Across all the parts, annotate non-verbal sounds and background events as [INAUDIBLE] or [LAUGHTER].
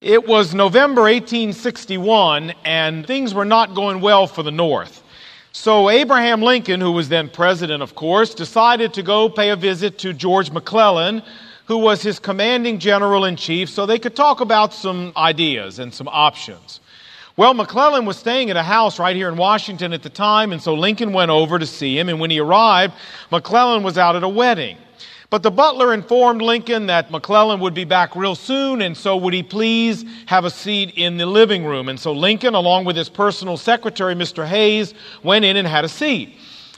It was November 1861, and things were not going well for the North. So Abraham Lincoln, who was then president, of course, decided to go pay a visit to George McClellan, who was his commanding general in chief, so they could talk about some ideas and some options. Well, McClellan was staying at a house right here in Washington at the time, and so Lincoln went over to see him, and when he arrived, McClellan was out at a wedding. But the butler informed Lincoln that McClellan would be back real soon, and so would he please have a seat in the living room. And so Lincoln, along with his personal secretary, Mr. Hayes, went in and had a seat.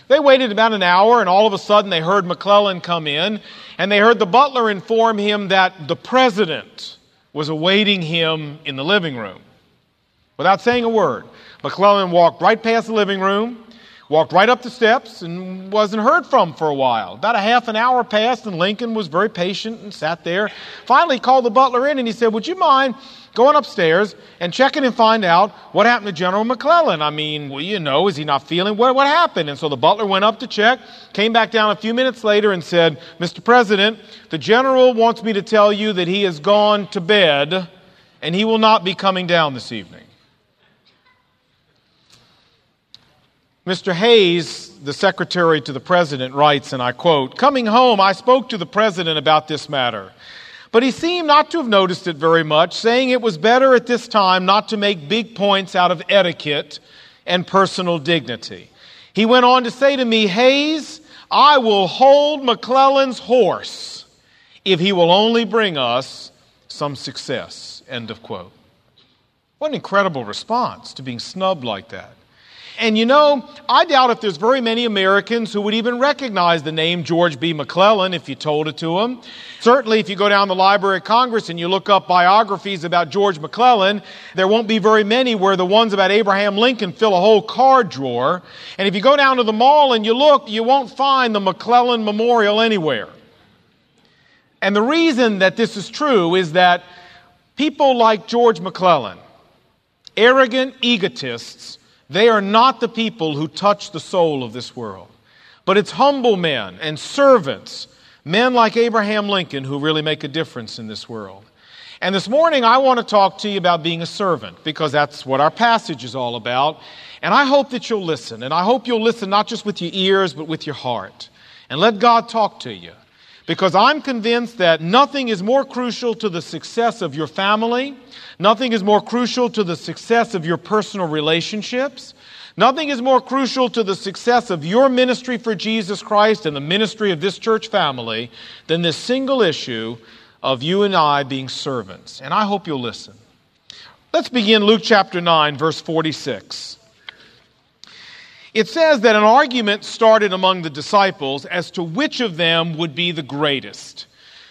They waited about an hour, and all of a sudden they heard McClellan come in, and they heard the butler inform him that the president was awaiting him in the living room. Without saying a word, McClellan walked right past the living room, walked right up the steps and wasn't heard from for a while. About a half an hour passed, and Lincoln was very patient and sat there. Finally, called the butler in and he said, Would you mind going upstairs and checking and find out what happened to General McClellan? I mean, well, you know, is he not feeling what, what happened? And so the butler went up to check, came back down a few minutes later and said, Mr. President, the general wants me to tell you that he has gone to bed and he will not be coming down this evening. Mr. Hayes, the secretary to the president, writes, and I quote Coming home, I spoke to the president about this matter, but he seemed not to have noticed it very much, saying it was better at this time not to make big points out of etiquette and personal dignity. He went on to say to me, Hayes, I will hold McClellan's horse if he will only bring us some success. End of quote. What an incredible response to being snubbed like that. And you know, I doubt if there's very many Americans who would even recognize the name George B. McClellan if you told it to them. Certainly, if you go down the Library of Congress and you look up biographies about George McClellan, there won't be very many where the ones about Abraham Lincoln fill a whole card drawer. And if you go down to the mall and you look, you won't find the McClellan Memorial anywhere. And the reason that this is true is that people like George McClellan, arrogant egotists, they are not the people who touch the soul of this world, but it's humble men and servants, men like Abraham Lincoln, who really make a difference in this world. And this morning, I want to talk to you about being a servant because that's what our passage is all about. And I hope that you'll listen. And I hope you'll listen not just with your ears, but with your heart. And let God talk to you. Because I'm convinced that nothing is more crucial to the success of your family, nothing is more crucial to the success of your personal relationships, nothing is more crucial to the success of your ministry for Jesus Christ and the ministry of this church family than this single issue of you and I being servants. And I hope you'll listen. Let's begin Luke chapter 9, verse 46. It says that an argument started among the disciples as to which of them would be the greatest.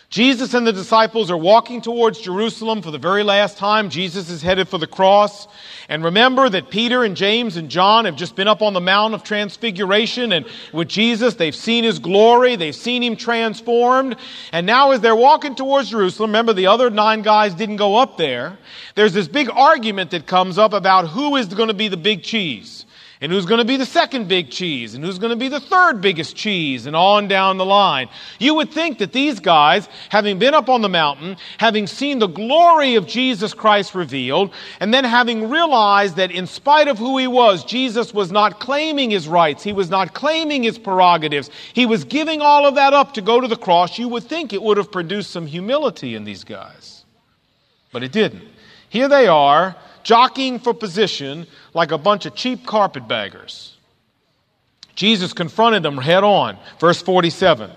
Jesus and the disciples are walking towards Jerusalem for the very last time. Jesus is headed for the cross. And remember that Peter and James and John have just been up on the Mount of Transfiguration and with Jesus, they've seen his glory, they've seen him transformed. And now as they're walking towards Jerusalem, remember the other nine guys didn't go up there. There's this big argument that comes up about who is going to be the big cheese and who's going to be the second big cheese, and who's going to be the third biggest cheese, and on down the line. You would think that these guys, having been up on the mountain, having seen the glory of Jesus Christ revealed, and then having realized that in spite of who he was, Jesus was not claiming his rights, he was not claiming his prerogatives, he was giving all of that up to go to the cross, you would think it would have produced some humility in these guys. But it didn't. Here they are jockeying for position like a bunch of cheap carpetbaggers. Jesus confronted them head on. Verse 47.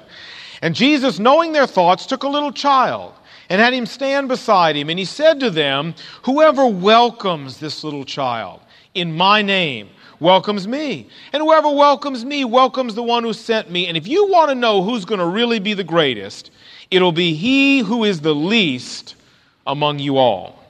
And Jesus, knowing their thoughts, took a little child and had him stand beside him. And he said to them, Whoever welcomes this little child in my name welcomes me. And whoever welcomes me welcomes the one who sent me. And if you want to know who's going to really be the greatest, it'll be he who is the least among you all.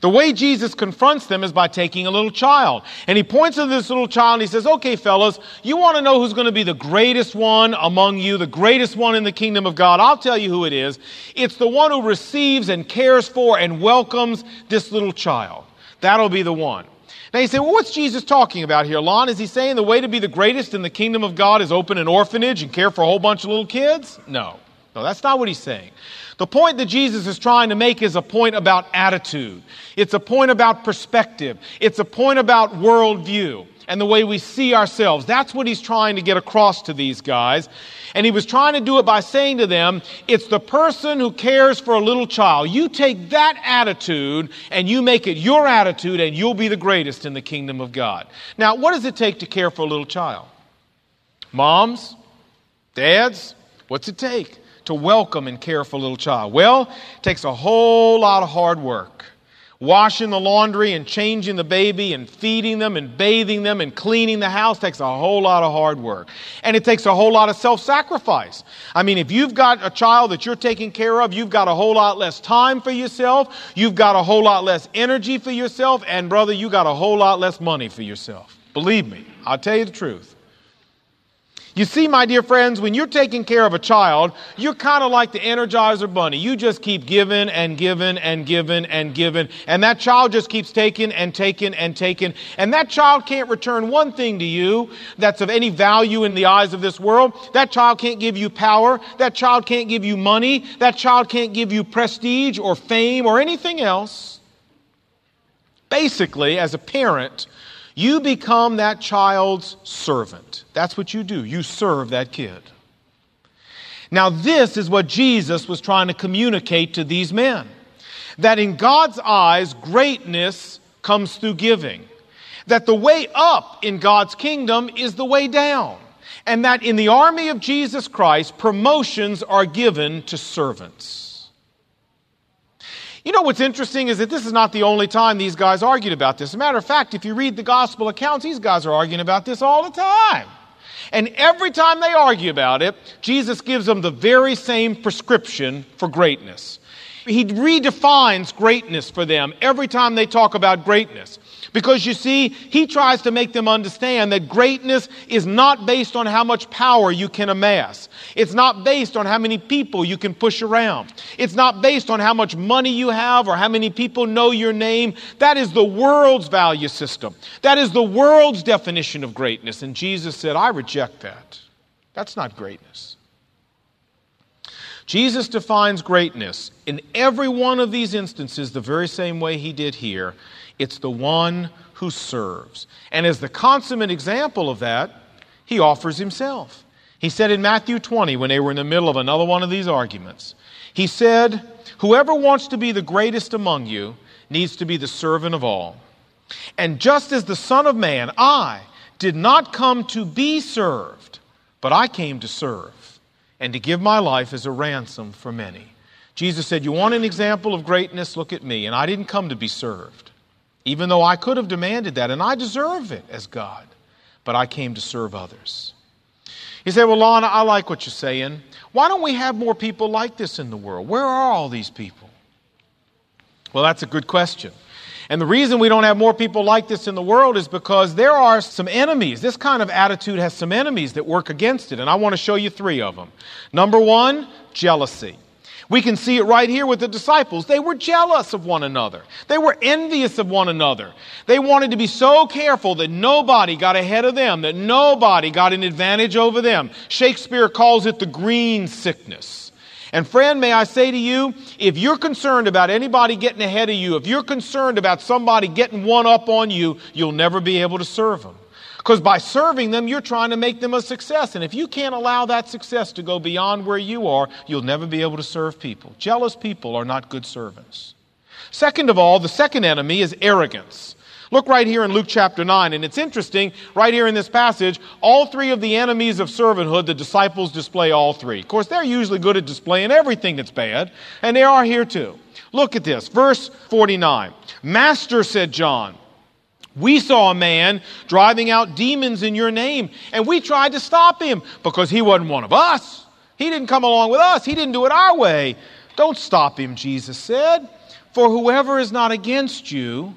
The way Jesus confronts them is by taking a little child. And he points to this little child and he says, Okay, fellas, you want to know who's going to be the greatest one among you, the greatest one in the kingdom of God? I'll tell you who it is. It's the one who receives and cares for and welcomes this little child. That'll be the one. Now you say, well, what's Jesus talking about here, Lon? Is he saying the way to be the greatest in the kingdom of God is open an orphanage and care for a whole bunch of little kids? No. No, that's not what he's saying. The point that Jesus is trying to make is a point about attitude. It's a point about perspective. It's a point about worldview and the way we see ourselves. That's what he's trying to get across to these guys. And he was trying to do it by saying to them, it's the person who cares for a little child. You take that attitude and you make it your attitude, and you'll be the greatest in the kingdom of God. Now, what does it take to care for a little child? Moms, dads, what's it take to welcome and care for a little child? Well, it takes a whole lot of hard work washing the laundry and changing the baby and feeding them and bathing them and cleaning the house takes a whole lot of hard work. And it takes a whole lot of self sacrifice. I mean, if you've got a child that you're taking care of, you've got a whole lot less time for yourself, you've got a whole lot less energy for yourself, and brother, you got a whole lot less money for yourself. Believe me, I'll tell you the truth. You see, my dear friends, when you're taking care of a child, you're kind of like the Energizer Bunny. You just keep giving and giving and giving and giving, and that child just keeps taking and taking and taking. And that child can't return one thing to you that's of any value in the eyes of this world. That child can't give you power. That child can't give you money. That child can't give you prestige or fame or anything else. Basically, as a parent, you become that child's servant. That's what you do. You serve that kid. Now, this is what Jesus was trying to communicate to these men that in God's eyes, greatness comes through giving. That the way up in God's kingdom is the way down. And that in the army of Jesus Christ, promotions are given to servants. You know what's interesting is that this is not the only time these guys argued about this. As a matter of fact, if you read the gospel accounts, these guys are arguing about this all the time. And every time they argue about it, Jesus gives them the very same prescription for greatness. He redefines greatness for them every time they talk about greatness. Because you see, he tries to make them understand that greatness is not based on how much power you can amass. It's not based on how many people you can push around. It's not based on how much money you have or how many people know your name. That is the world's value system. That is the world's definition of greatness. And Jesus said, I reject that. That's not greatness. Jesus defines greatness in every one of these instances the very same way he did here it's the one who serves. And as the consummate example of that, he offers himself. He said in Matthew 20, when they were in the middle of another one of these arguments, he said, Whoever wants to be the greatest among you needs to be the servant of all. And just as the Son of Man, I did not come to be served, but I came to serve and to give my life as a ransom for many. Jesus said, You want an example of greatness? Look at me. And I didn't come to be served even though I could have demanded that, and I deserve it as God, but I came to serve others. He said, Well, Lon, I like what you're saying. Why don't we have more people like this in the world? Where are all these people? Well, that's a good question. And the reason we don't have more people like this in the world is because there are some enemies. This kind of attitude has some enemies that work against it, and I want to show you three of them. Number one, jealousy. We can see it right here with the disciples. They were jealous of one another. They were envious of one another. They wanted to be so careful that nobody got ahead of them, that nobody got an advantage over them. Shakespeare calls it the green sickness. And friend, may I say to you, if you're concerned about anybody getting ahead of you, if you're concerned about somebody getting one up on you, you'll never be able to serve them. Because by serving them, you're trying to make them a success. And if you can't allow that success to go beyond where you are, you'll never be able to serve people. Jealous people are not good servants. Second of all, the second enemy is arrogance. Look right here in Luke chapter 9, and it's interesting, right here in this passage, all three of the enemies of servanthood, the disciples display all three. Of course, they're usually good at displaying everything that's bad, and they are here too. Look at this, verse 49. Master, said John, we saw a man driving out demons in your name, and we tried to stop him because he wasn't one of us. He didn't come along with us, he didn't do it our way. Don't stop him, Jesus said, for whoever is not against you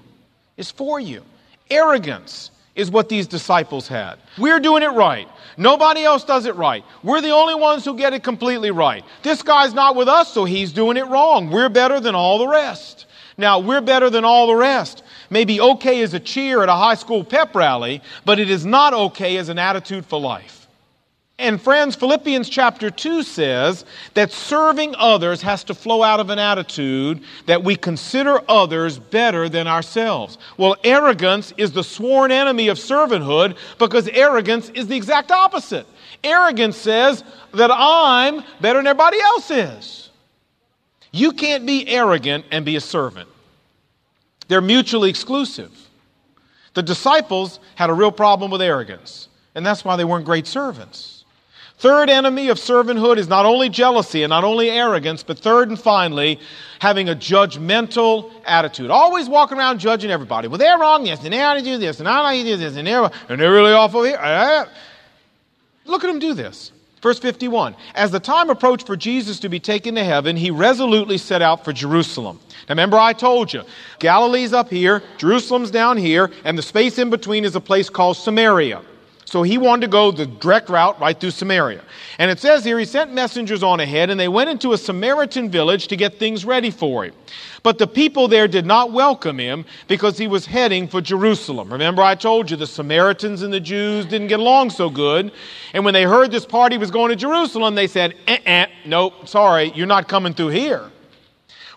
is for you. Arrogance is what these disciples had. We're doing it right. Nobody else does it right. We're the only ones who get it completely right. This guy's not with us, so he's doing it wrong. We're better than all the rest. Now, we're better than all the rest Maybe okay as a cheer at a high school pep rally, but it is not okay as an attitude for life. And friends, Philippians chapter 2 says that serving others has to flow out of an attitude that we consider others better than ourselves. Well, arrogance is the sworn enemy of servanthood because arrogance is the exact opposite. Arrogance says that I'm better than everybody else is. You can't be arrogant and be a servant, they're mutually exclusive. The disciples had a real problem with arrogance, and that's why they weren't great servants. Third enemy of servanthood is not only jealousy and not only arrogance, but third and finally, having a judgmental attitude. Always walking around judging everybody. Well, they're wrong, yes, and they ought to do this, and I like to do this, and they're, and they're really awful here. Uh, look at them do this. Verse 51 As the time approached for Jesus to be taken to heaven, he resolutely set out for Jerusalem. Now, remember, I told you, Galilee's up here, Jerusalem's down here, and the space in between is a place called Samaria. So he wanted to go the direct route right through Samaria. And it says here, he sent messengers on ahead, and they went into a Samaritan village to get things ready for him. But the people there did not welcome him because he was heading for Jerusalem. Remember, I told you the Samaritans and the Jews didn't get along so good. And when they heard this party was going to Jerusalem, they said, eh, eh, nope, sorry, you're not coming through here.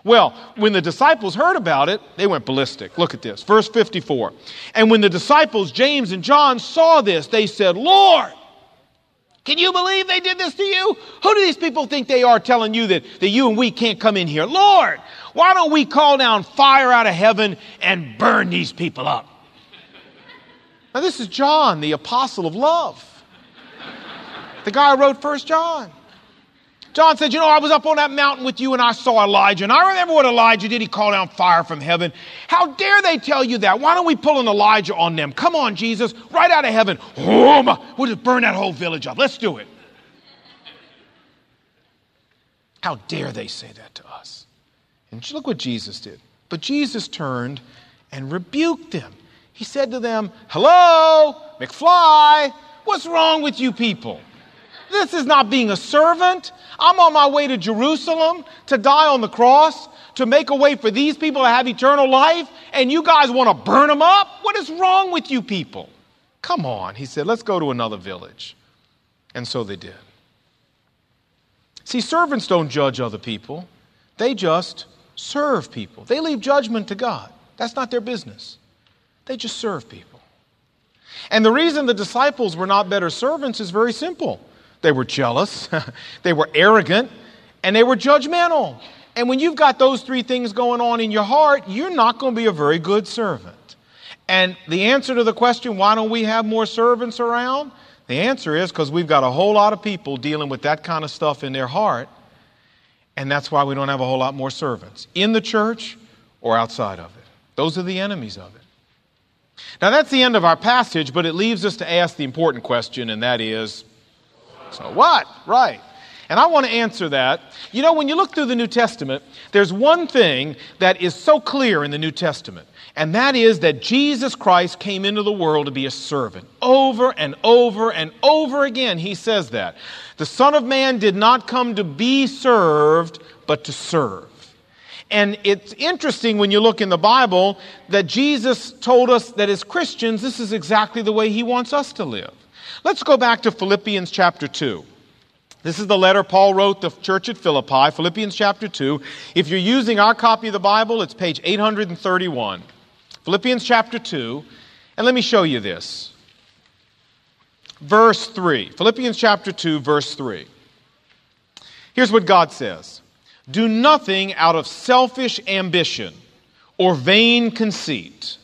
Well, when the disciples heard about it, they went ballistic. Look at this. Verse 54. And when the disciples, James and John, saw this, they said, Lord, can you believe they did this to you? Who do these people think they are telling you that, that you and we can't come in here? Lord, why don't we call down fire out of heaven and burn these people up? Now, this is John, the apostle of love, the guy who wrote First John. John said, You know, I was up on that mountain with you and I saw Elijah. And I remember what Elijah did. He called down fire from heaven. How dare they tell you that? Why don't we pull an Elijah on them? Come on, Jesus, right out of heaven. We'll just burn that whole village up. Let's do it. How dare they say that to us? And look what Jesus did. But Jesus turned and rebuked them. He said to them, Hello, McFly, what's wrong with you people? This is not being a servant. I'm on my way to Jerusalem to die on the cross, to make a way for these people to have eternal life, and you guys want to burn them up? What is wrong with you people? Come on, he said, let's go to another village. And so they did. See, servants don't judge other people, they just serve people. They leave judgment to God. That's not their business. They just serve people. And the reason the disciples were not better servants is very simple. They were jealous, [LAUGHS] they were arrogant, and they were judgmental. And when you've got those three things going on in your heart, you're not going to be a very good servant. And the answer to the question, why don't we have more servants around? The answer is because we've got a whole lot of people dealing with that kind of stuff in their heart. And that's why we don't have a whole lot more servants in the church or outside of it. Those are the enemies of it. Now, that's the end of our passage, but it leaves us to ask the important question, and that is so what? Right. And I want to answer that. You know, when you look through the New Testament, there's one thing that is so clear in the New Testament, and that is that Jesus Christ came into the world to be a servant. Over and over and over again, he says that. The Son of Man did not come to be served, but to serve. And it's interesting when you look in the Bible that Jesus told us that as Christians, this is exactly the way he wants us to live. Let's go back to Philippians chapter 2. This is the letter Paul wrote the church at Philippi, Philippians chapter 2. If you're using our copy of the Bible, it's page 831. Philippians chapter 2. And let me show you this. Verse 3. Philippians chapter 2, verse 3. Here's what God says Do nothing out of selfish ambition or vain conceit,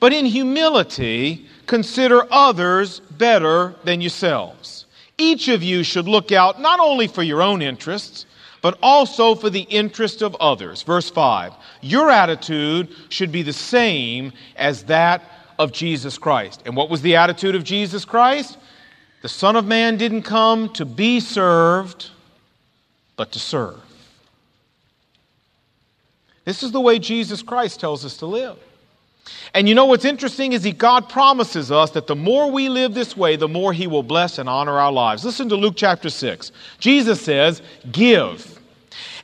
but in humility consider others better than yourselves. Each of you should look out not only for your own interests, but also for the interest of others. Verse 5 Your attitude should be the same as that of Jesus Christ. And what was the attitude of Jesus Christ? The Son of Man didn't come to be served, but to serve. This is the way Jesus Christ tells us to live. And you know what's interesting is that God promises us that the more we live this way, the more He will bless and honor our lives. Listen to Luke chapter 6. Jesus says, Give,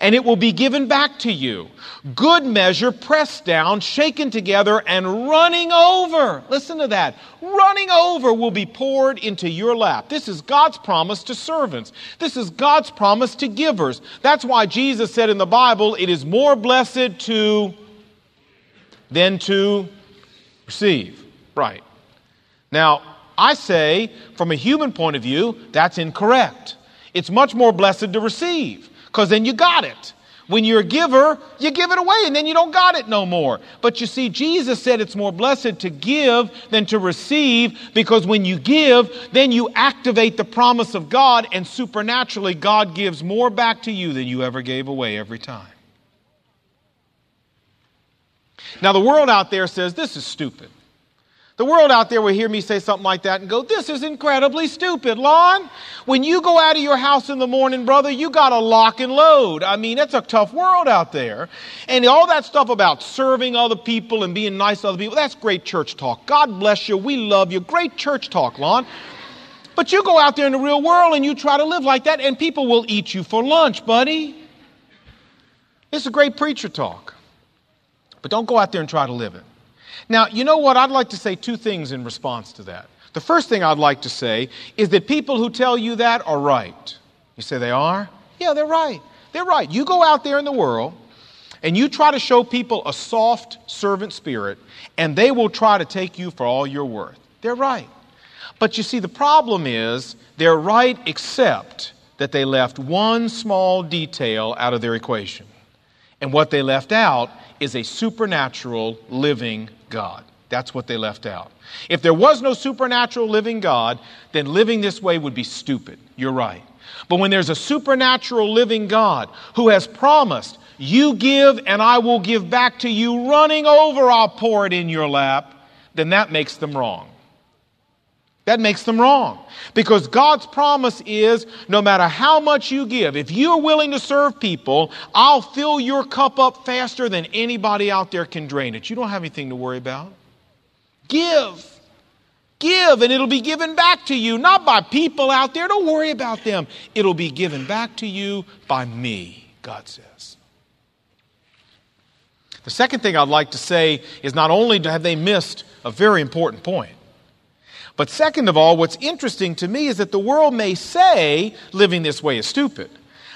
and it will be given back to you. Good measure, pressed down, shaken together, and running over. Listen to that. Running over will be poured into your lap. This is God's promise to servants. This is God's promise to givers. That's why Jesus said in the Bible, it is more blessed to than to receive. Right. Now, I say, from a human point of view, that's incorrect. It's much more blessed to receive because then you got it. When you're a giver, you give it away and then you don't got it no more. But you see, Jesus said it's more blessed to give than to receive because when you give, then you activate the promise of God and supernaturally God gives more back to you than you ever gave away every time. Now, the world out there says this is stupid. The world out there will hear me say something like that and go, This is incredibly stupid. Lon, when you go out of your house in the morning, brother, you got to lock and load. I mean, it's a tough world out there. And all that stuff about serving other people and being nice to other people, that's great church talk. God bless you. We love you. Great church talk, Lon. But you go out there in the real world and you try to live like that, and people will eat you for lunch, buddy. It's a great preacher talk. But don't go out there and try to live it. Now, you know what? I'd like to say two things in response to that. The first thing I'd like to say is that people who tell you that are right. You say they are? Yeah, they're right. They're right. You go out there in the world and you try to show people a soft servant spirit, and they will try to take you for all you're worth. They're right. But you see, the problem is they're right except that they left one small detail out of their equation. And what they left out is a supernatural living God. That's what they left out. If there was no supernatural living God, then living this way would be stupid. You're right. But when there's a supernatural living God who has promised, you give and I will give back to you, running over, I'll pour it in your lap, then that makes them wrong. That makes them wrong. Because God's promise is no matter how much you give, if you're willing to serve people, I'll fill your cup up faster than anybody out there can drain it. You don't have anything to worry about. Give. Give, and it'll be given back to you, not by people out there. Don't worry about them. It'll be given back to you by me, God says. The second thing I'd like to say is not only have they missed a very important point, but second of all, what's interesting to me is that the world may say living this way is stupid.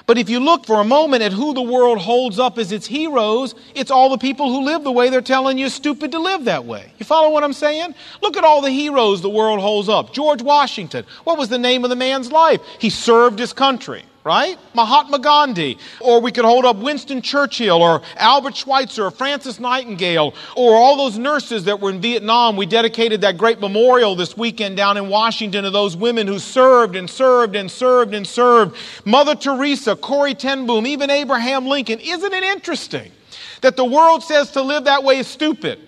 But if you look for a moment at who the world holds up as its heroes, it's all the people who live the way they're telling you stupid to live that way. You follow what I'm saying? Look at all the heroes the world holds up. George Washington. What was the name of the man's life? He served his country right? Mahatma Gandhi. Or we could hold up Winston Churchill or Albert Schweitzer or Frances Nightingale or all those nurses that were in Vietnam. We dedicated that great memorial this weekend down in Washington to those women who served and served and served and served. Mother Teresa, Corrie ten Boom, even Abraham Lincoln. Isn't it interesting that the world says to live that way is stupid?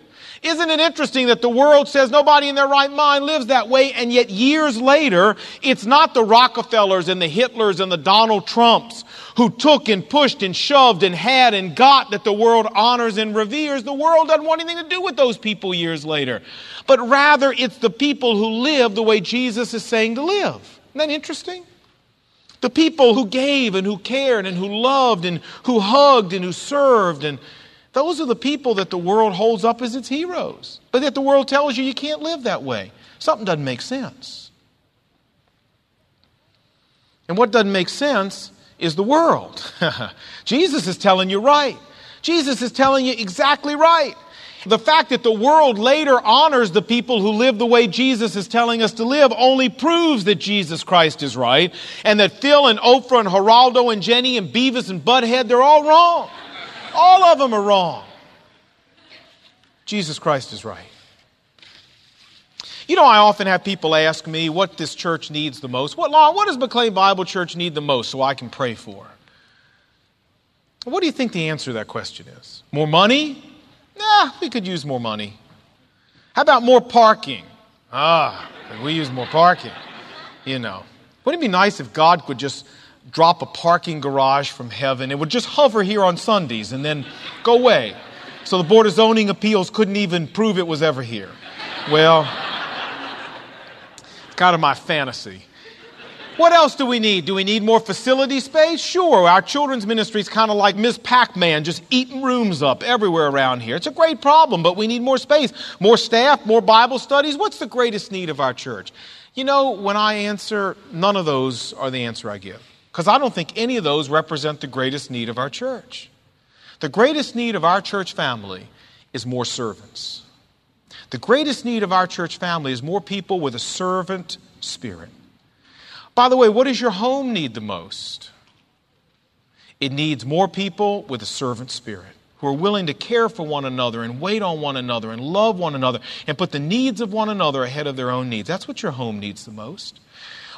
Isn't it interesting that the world says nobody in their right mind lives that way, and yet years later, it's not the Rockefellers and the Hitlers and the Donald Trumps who took and pushed and shoved and had and got that the world honors and reveres. The world doesn't want anything to do with those people years later. But rather, it's the people who live the way Jesus is saying to live. Isn't that interesting? The people who gave and who cared and who loved and who hugged and who served and those are the people that the world holds up as its heroes, but that the world tells you you can't live that way. Something doesn't make sense. And what doesn't make sense is the world. [LAUGHS] Jesus is telling you right. Jesus is telling you exactly right. The fact that the world later honors the people who live the way Jesus is telling us to live only proves that Jesus Christ is right and that Phil and Oprah and Geraldo and Jenny and Beavis and Butthead, they're all wrong. All of them are wrong. Jesus Christ is right. You know, I often have people ask me what this church needs the most. What, Lon, what does McLean Bible Church need the most so I can pray for? What do you think the answer to that question is? More money? Nah, we could use more money. How about more parking? Ah, we use more parking. You know. Wouldn't it be nice if God could just drop a parking garage from heaven. It would just hover here on Sundays and then go away. So the Board of Zoning Appeals couldn't even prove it was ever here. Well, it's kind of my fantasy. What else do we need? Do we need more facility space? Sure. Our children's ministry is kind of like Miss Pac Man, just eating rooms up everywhere around here. It's a great problem, but we need more space, more staff, more Bible studies. What's the greatest need of our church? You know, when I answer, none of those are the answer I give. Because I don't think any of those represent the greatest need of our church. The greatest need of our church family is more servants. The greatest need of our church family is more people with a servant spirit. By the way, what does your home need the most? It needs more people with a servant spirit who are willing to care for one another and wait on one another and love one another and put the needs of one another ahead of their own needs. That's what your home needs the most.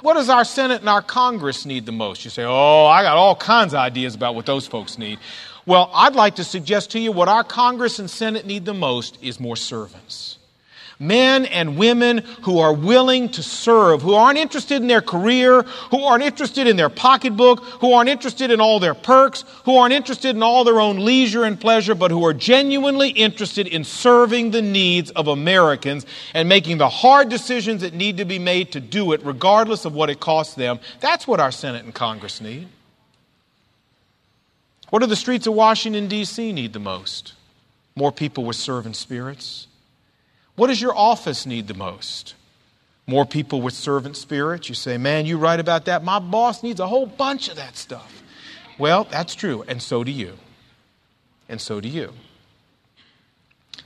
What does our Senate and our Congress need the most? You say, oh, I got all kinds of ideas about what those folks need. Well, I'd like to suggest to you what our Congress and Senate need the most is more servants men and women who are willing to serve, who aren't interested in their career, who aren't interested in their pocketbook, who aren't interested in all their perks, who aren't interested in all their own leisure and pleasure, but who are genuinely interested in serving the needs of Americans and making the hard decisions that need to be made to do it, regardless of what it costs them. That's what our Senate and Congress need. What do the streets of Washington, D.C. need the most? More people with servant spirits what does your office need the most? More people with servant spirits. You say, man, you right about that. My boss needs a whole bunch of that stuff. Well, that's true, and so do you. And so do you.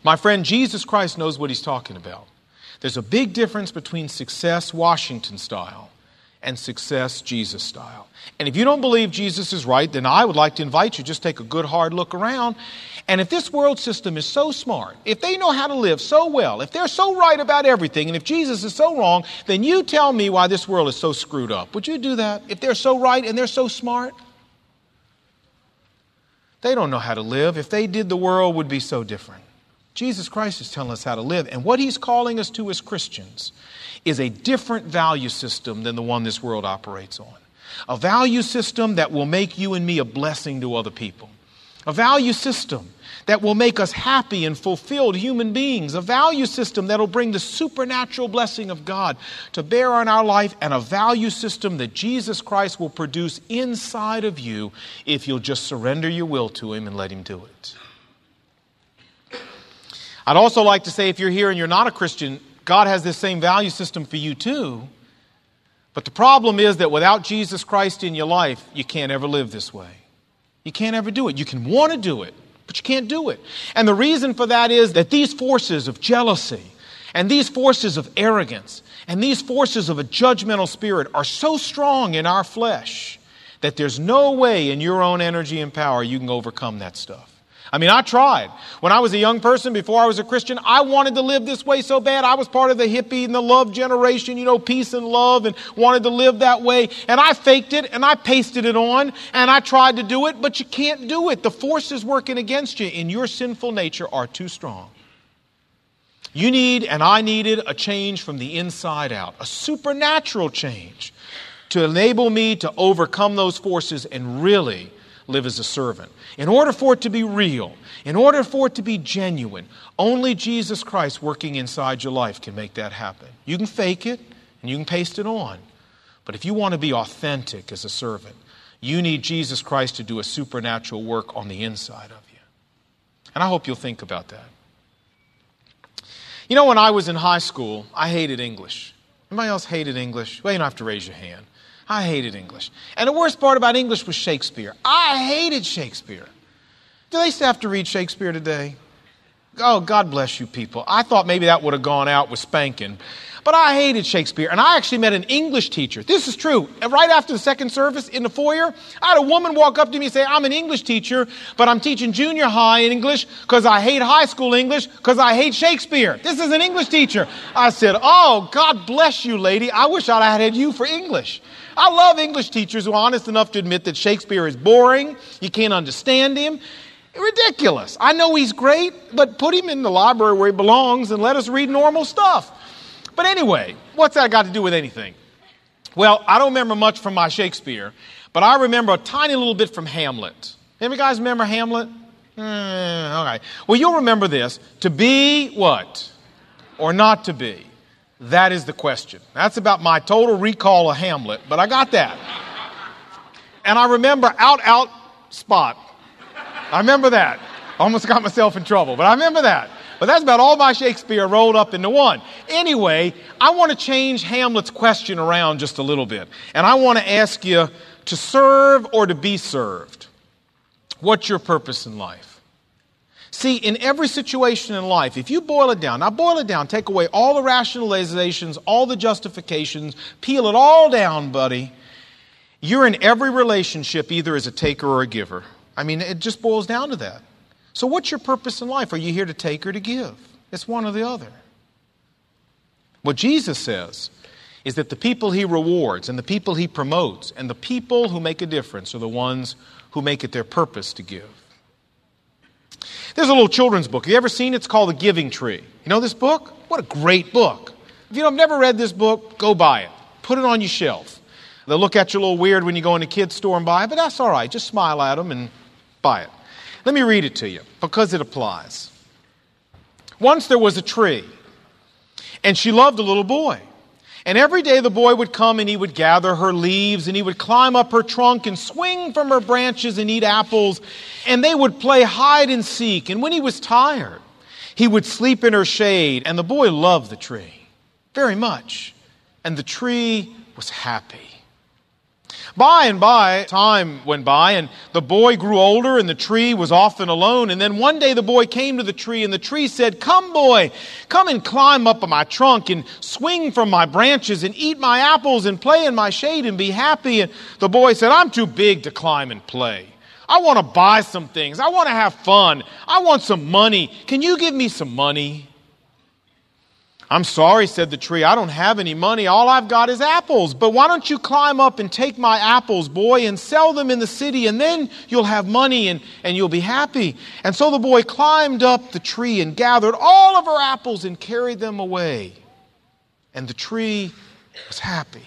My friend, Jesus Christ knows what he's talking about. There's a big difference between success Washington style and success Jesus style. And if you don't believe Jesus is right, then I would like to invite you just take a good hard look around. And if this world system is so smart, if they know how to live so well, if they're so right about everything, and if Jesus is so wrong, then you tell me why this world is so screwed up. Would you do that? If they're so right and they're so smart? They don't know how to live. If they did, the world would be so different. Jesus Christ is telling us how to live. And what he's calling us to as Christians is a different value system than the one this world operates on. A value system that will make you and me a blessing to other people. A value system that will make us happy and fulfilled human beings. A value system that will bring the supernatural blessing of God to bear on our life, and a value system that Jesus Christ will produce inside of you if you'll just surrender your will to Him and let Him do it. I'd also like to say if you're here and you're not a Christian, God has this same value system for you too. But the problem is that without Jesus Christ in your life, you can't ever live this way. You can't ever do it. You can want to do it, but you can't do it. And the reason for that is that these forces of jealousy and these forces of arrogance and these forces of a judgmental spirit are so strong in our flesh that there's no way in your own energy and power you can overcome that stuff. I mean, I tried. When I was a young person, before I was a Christian, I wanted to live this way so bad. I was part of the hippie and the love generation, you know, peace and love, and wanted to live that way. And I faked it and I pasted it on and I tried to do it, but you can't do it. The forces working against you in your sinful nature are too strong. You need, and I needed, a change from the inside out, a supernatural change to enable me to overcome those forces and really live as a servant. In order for it to be real, in order for it to be genuine, only Jesus Christ working inside your life can make that happen. You can fake it and you can paste it on. But if you want to be authentic as a servant, you need Jesus Christ to do a supernatural work on the inside of you. And I hope you'll think about that. You know, when I was in high school, I hated English. Anybody else hated English? Well, you don't have to raise your hand. I hated English. And the worst part about English was Shakespeare. I hated Shakespeare. Do they still have to read Shakespeare today? Oh, God bless you people. I thought maybe that would have gone out with spanking. But I hated Shakespeare. And I actually met an English teacher. This is true. Right after the second service in the foyer, I had a woman walk up to me and say, I'm an English teacher, but I'm teaching junior high in English because I hate high school English because I hate Shakespeare. This is an English teacher. I said, Oh, God bless you, lady. I wish I had had you for English. I love English teachers who are honest enough to admit that Shakespeare is boring, you can't understand him. Ridiculous. I know he's great, but put him in the library where he belongs and let us read normal stuff. But anyway, what's that got to do with anything? Well, I don't remember much from my Shakespeare, but I remember a tiny little bit from Hamlet. Any guys remember Hamlet? Mm, okay. Well, you'll remember this. To be what? Or not to be. That is the question. That's about my total recall of Hamlet, but I got that. And I remember out, out, spot. I remember that. Almost got myself in trouble, but I remember that. But that's about all my Shakespeare rolled up into one. Anyway, I want to change Hamlet's question around just a little bit. And I want to ask you to serve or to be served. What's your purpose in life? See, in every situation in life, if you boil it down, now boil it down, take away all the rationalizations, all the justifications, peel it all down, buddy. You're in every relationship either as a taker or a giver. I mean, it just boils down to that. So, what's your purpose in life? Are you here to take or to give? It's one or the other. What Jesus says is that the people he rewards and the people he promotes and the people who make a difference are the ones who make it their purpose to give. There's a little children's book. Have you ever seen it? It's called The Giving Tree. You know this book? What a great book. If you have never read this book, go buy it. Put it on your shelf. They'll look at you a little weird when you go in a kid's store and buy it, but that's all right. Just smile at them and buy it. Let me read it to you because it applies. Once there was a tree, and she loved a little boy. And every day the boy would come and he would gather her leaves and he would climb up her trunk and swing from her branches and eat apples. And they would play hide and seek. And when he was tired, he would sleep in her shade. And the boy loved the tree very much. And the tree was happy. By and by, time went by, and the boy grew older, and the tree was often alone. And then one day the boy came to the tree, and the tree said, Come, boy, come and climb up on my trunk, and swing from my branches, and eat my apples, and play in my shade, and be happy. And the boy said, I'm too big to climb and play. I want to buy some things. I want to have fun. I want some money. Can you give me some money? I'm sorry, said the tree. I don't have any money. All I've got is apples. But why don't you climb up and take my apples, boy, and sell them in the city, and then you'll have money and, and you'll be happy. And so the boy climbed up the tree and gathered all of her apples and carried them away. And the tree was happy.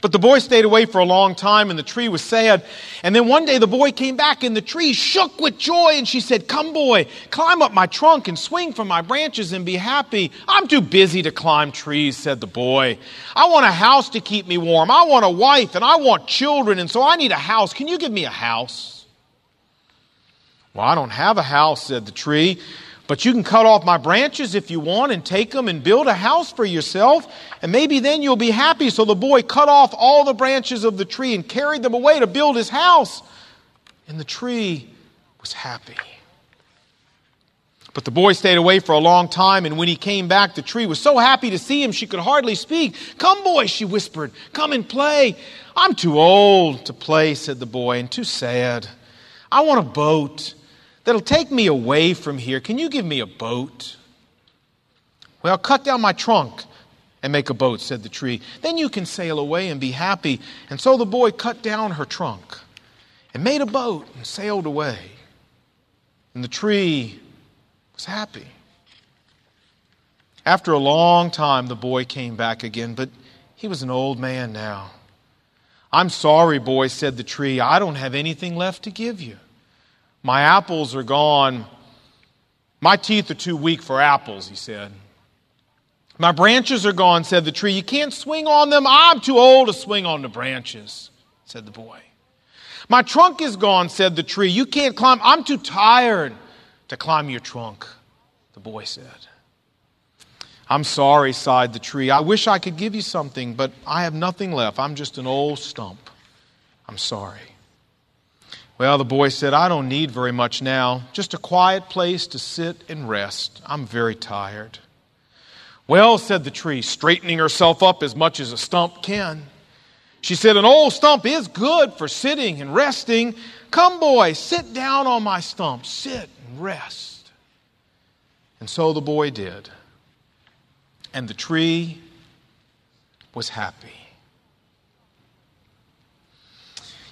But the boy stayed away for a long time and the tree was sad. And then one day the boy came back and the tree shook with joy and she said, Come, boy, climb up my trunk and swing from my branches and be happy. I'm too busy to climb trees, said the boy. I want a house to keep me warm. I want a wife and I want children, and so I need a house. Can you give me a house? Well, I don't have a house, said the tree. But you can cut off my branches if you want and take them and build a house for yourself, and maybe then you'll be happy. So the boy cut off all the branches of the tree and carried them away to build his house. And the tree was happy. But the boy stayed away for a long time, and when he came back, the tree was so happy to see him she could hardly speak. Come, boy, she whispered, come and play. I'm too old to play, said the boy, and too sad. I want a boat that'll take me away from here. Can you give me a boat? Well, cut down my trunk and make a boat, said the tree. Then you can sail away and be happy. And so the boy cut down her trunk and made a boat and sailed away. And the tree was happy. After a long time, the boy came back again, but he was an old man now. I'm sorry, boy, said the tree. I don't have anything left to give you. My apples are gone. My teeth are too weak for apples, he said. My branches are gone, said the tree. You can't swing on them. I'm too old to swing on the branches, said the boy. My trunk is gone, said the tree. You can't climb. I'm too tired to climb your trunk, the boy said. I'm sorry, sighed the tree. I wish I could give you something, but I have nothing left. I'm just an old stump. I'm sorry. Well, the boy said, I don't need very much now, just a quiet place to sit and rest. I'm very tired. Well, said the tree, straightening herself up as much as a stump can. She said, An old stump is good for sitting and resting. Come, boy, sit down on my stump, sit and rest. And so the boy did. And the tree was happy.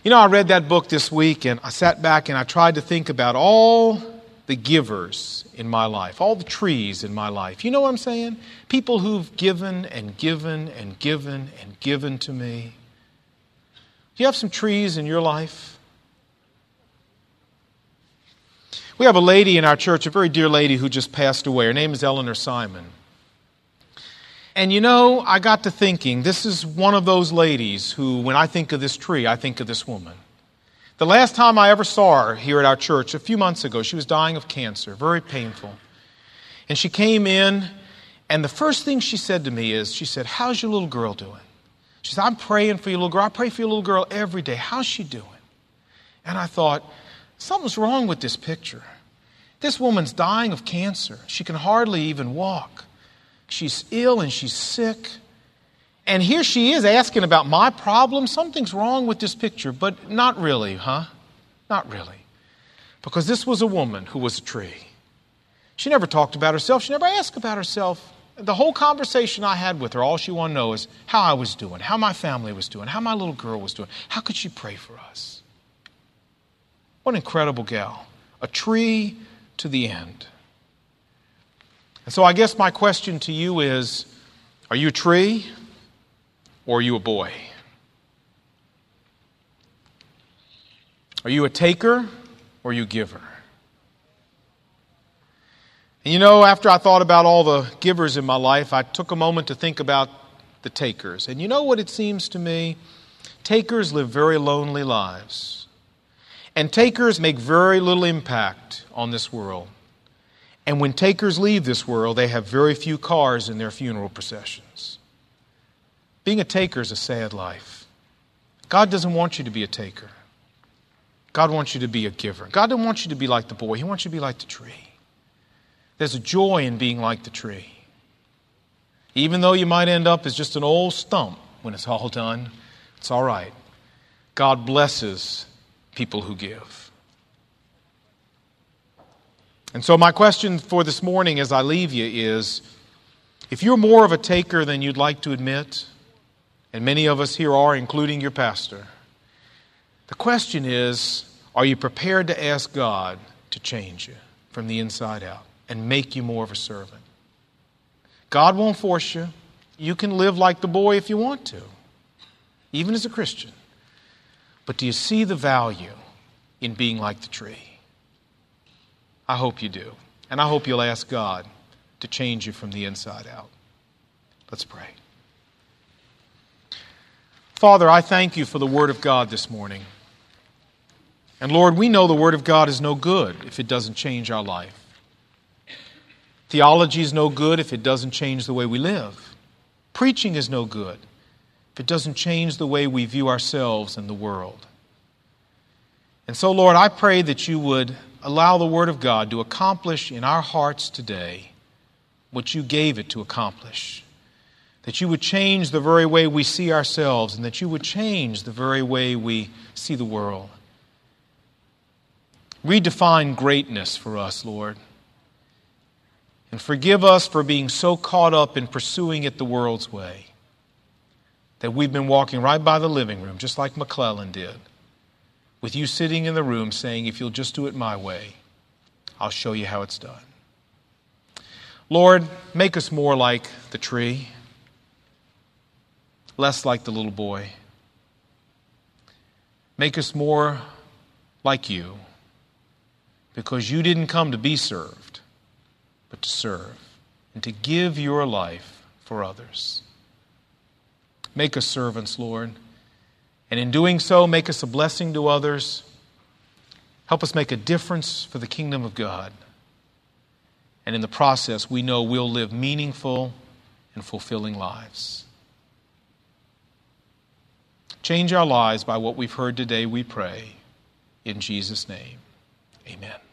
You know, I read that book this week and I sat back and I tried to think about all the givers in my life, all the trees in my life. You know what I'm saying? People who've given and given and given and given to me. Do you have some trees in your life? We have a lady in our church, a very dear lady who just passed away. Her name is Eleanor Simon. And you know, I got to thinking, this is one of those ladies who, when I think of this tree, I think of this woman. The last time I ever saw her here at our church, a few months ago, she was dying of cancer, very painful. And she came in, and the first thing she said to me is, She said, How's your little girl doing? She said, I'm praying for your little girl. I pray for your little girl every day. How's she doing? And I thought, Something's wrong with this picture. This woman's dying of cancer. She can hardly even walk. She's ill and she's sick. And here she is asking about my problem. Something's wrong with this picture, but not really, huh? Not really. Because this was a woman who was a tree. She never talked about herself, she never asked about herself. The whole conversation I had with her, all she wanted to know is how I was doing, how my family was doing, how my little girl was doing. How could she pray for us? What an incredible gal. A tree to the end. And so I guess my question to you is are you a tree or are you a boy? Are you a taker or are you a giver? And you know, after I thought about all the givers in my life, I took a moment to think about the takers. And you know what it seems to me? Takers live very lonely lives. And takers make very little impact on this world. And when takers leave this world, they have very few cars in their funeral processions. Being a taker is a sad life. God doesn't want you to be a taker. God wants you to be a giver. God doesn't want you to be like the boy, He wants you to be like the tree. There's a joy in being like the tree. Even though you might end up as just an old stump when it's all done, it's all right. God blesses people who give. And so, my question for this morning as I leave you is if you're more of a taker than you'd like to admit, and many of us here are, including your pastor, the question is are you prepared to ask God to change you from the inside out and make you more of a servant? God won't force you. You can live like the boy if you want to, even as a Christian. But do you see the value in being like the tree? I hope you do. And I hope you'll ask God to change you from the inside out. Let's pray. Father, I thank you for the Word of God this morning. And Lord, we know the Word of God is no good if it doesn't change our life. Theology is no good if it doesn't change the way we live. Preaching is no good if it doesn't change the way we view ourselves and the world. And so, Lord, I pray that you would allow the Word of God to accomplish in our hearts today what you gave it to accomplish. That you would change the very way we see ourselves and that you would change the very way we see the world. Redefine greatness for us, Lord. And forgive us for being so caught up in pursuing it the world's way that we've been walking right by the living room, just like McClellan did with you sitting in the room saying, If you'll just do it my way, I'll show you how it's done. Lord, make us more like the tree, less like the little boy. Make us more like you, because you didn't come to be served, but to serve and to give your life for others. Make us servants, Lord. And in doing so, make us a blessing to others. Help us make a difference for the kingdom of God. And in the process, we know we'll live meaningful and fulfilling lives. Change our lives by what we've heard today, we pray. In Jesus' name, amen.